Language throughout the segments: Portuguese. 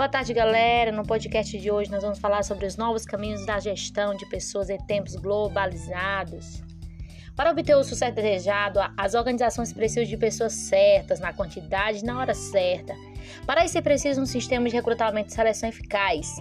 Boa tarde, galera. No podcast de hoje nós vamos falar sobre os novos caminhos da gestão de pessoas em tempos globalizados. Para obter o sucesso desejado, as organizações precisam de pessoas certas, na quantidade e na hora certa. Para isso é preciso um sistema de recrutamento e seleção eficaz.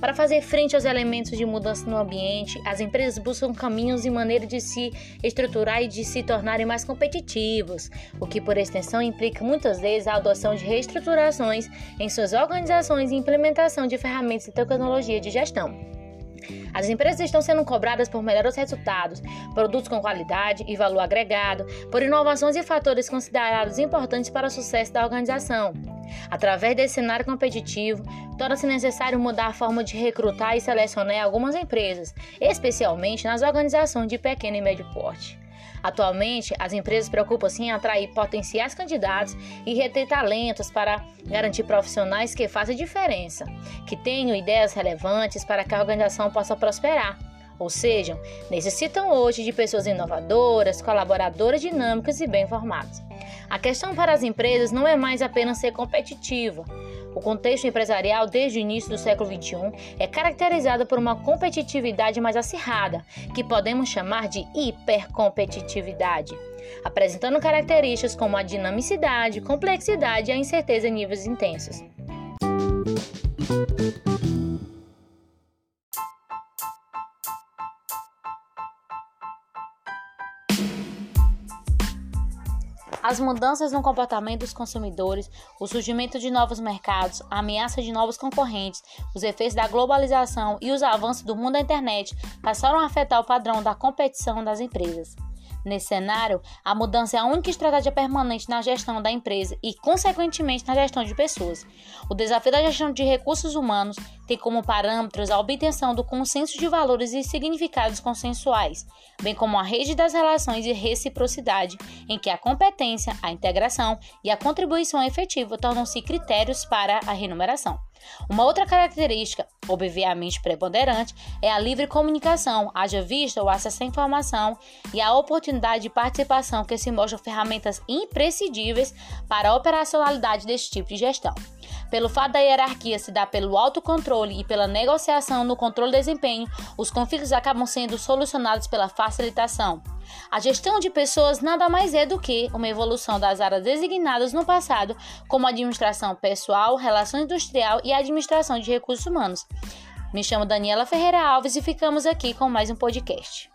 Para fazer frente aos elementos de mudança no ambiente, as empresas buscam caminhos e maneiras de se estruturar e de se tornarem mais competitivos, o que, por extensão, implica muitas vezes a adoção de reestruturações em suas organizações e implementação de ferramentas e tecnologia de gestão. As empresas estão sendo cobradas por melhores resultados, produtos com qualidade e valor agregado, por inovações e fatores considerados importantes para o sucesso da organização. Através desse cenário competitivo, torna-se necessário mudar a forma de recrutar e selecionar algumas empresas, especialmente nas organizações de pequeno e médio porte. Atualmente, as empresas preocupam-se em atrair potenciais candidatos e reter talentos para garantir profissionais que façam diferença, que tenham ideias relevantes para que a organização possa prosperar. Ou seja, necessitam hoje de pessoas inovadoras, colaboradoras dinâmicas e bem formadas. A questão para as empresas não é mais apenas ser competitiva, o contexto empresarial desde o início do século XXI é caracterizado por uma competitividade mais acirrada, que podemos chamar de hipercompetitividade, apresentando características como a dinamicidade, complexidade e a incerteza em níveis intensos. As mudanças no comportamento dos consumidores, o surgimento de novos mercados, a ameaça de novos concorrentes, os efeitos da globalização e os avanços do mundo da internet passaram a afetar o padrão da competição das empresas. Nesse cenário, a mudança é a única estratégia permanente na gestão da empresa e, consequentemente, na gestão de pessoas. O desafio da gestão de recursos humanos tem como parâmetros a obtenção do consenso de valores e significados consensuais, bem como a rede das relações e reciprocidade, em que a competência, a integração e a contribuição efetiva tornam-se critérios para a remuneração. Uma outra característica, obviamente preponderante, é a livre comunicação, haja vista o acesso à informação e a oportunidade de participação que se mostram ferramentas imprescindíveis para a operacionalidade deste tipo de gestão. Pelo fato da hierarquia se dar pelo autocontrole e pela negociação no controle desempenho, os conflitos acabam sendo solucionados pela facilitação. A gestão de pessoas nada mais é do que uma evolução das áreas designadas no passado, como administração pessoal, relação industrial e administração de recursos humanos. Me chamo Daniela Ferreira Alves e ficamos aqui com mais um podcast.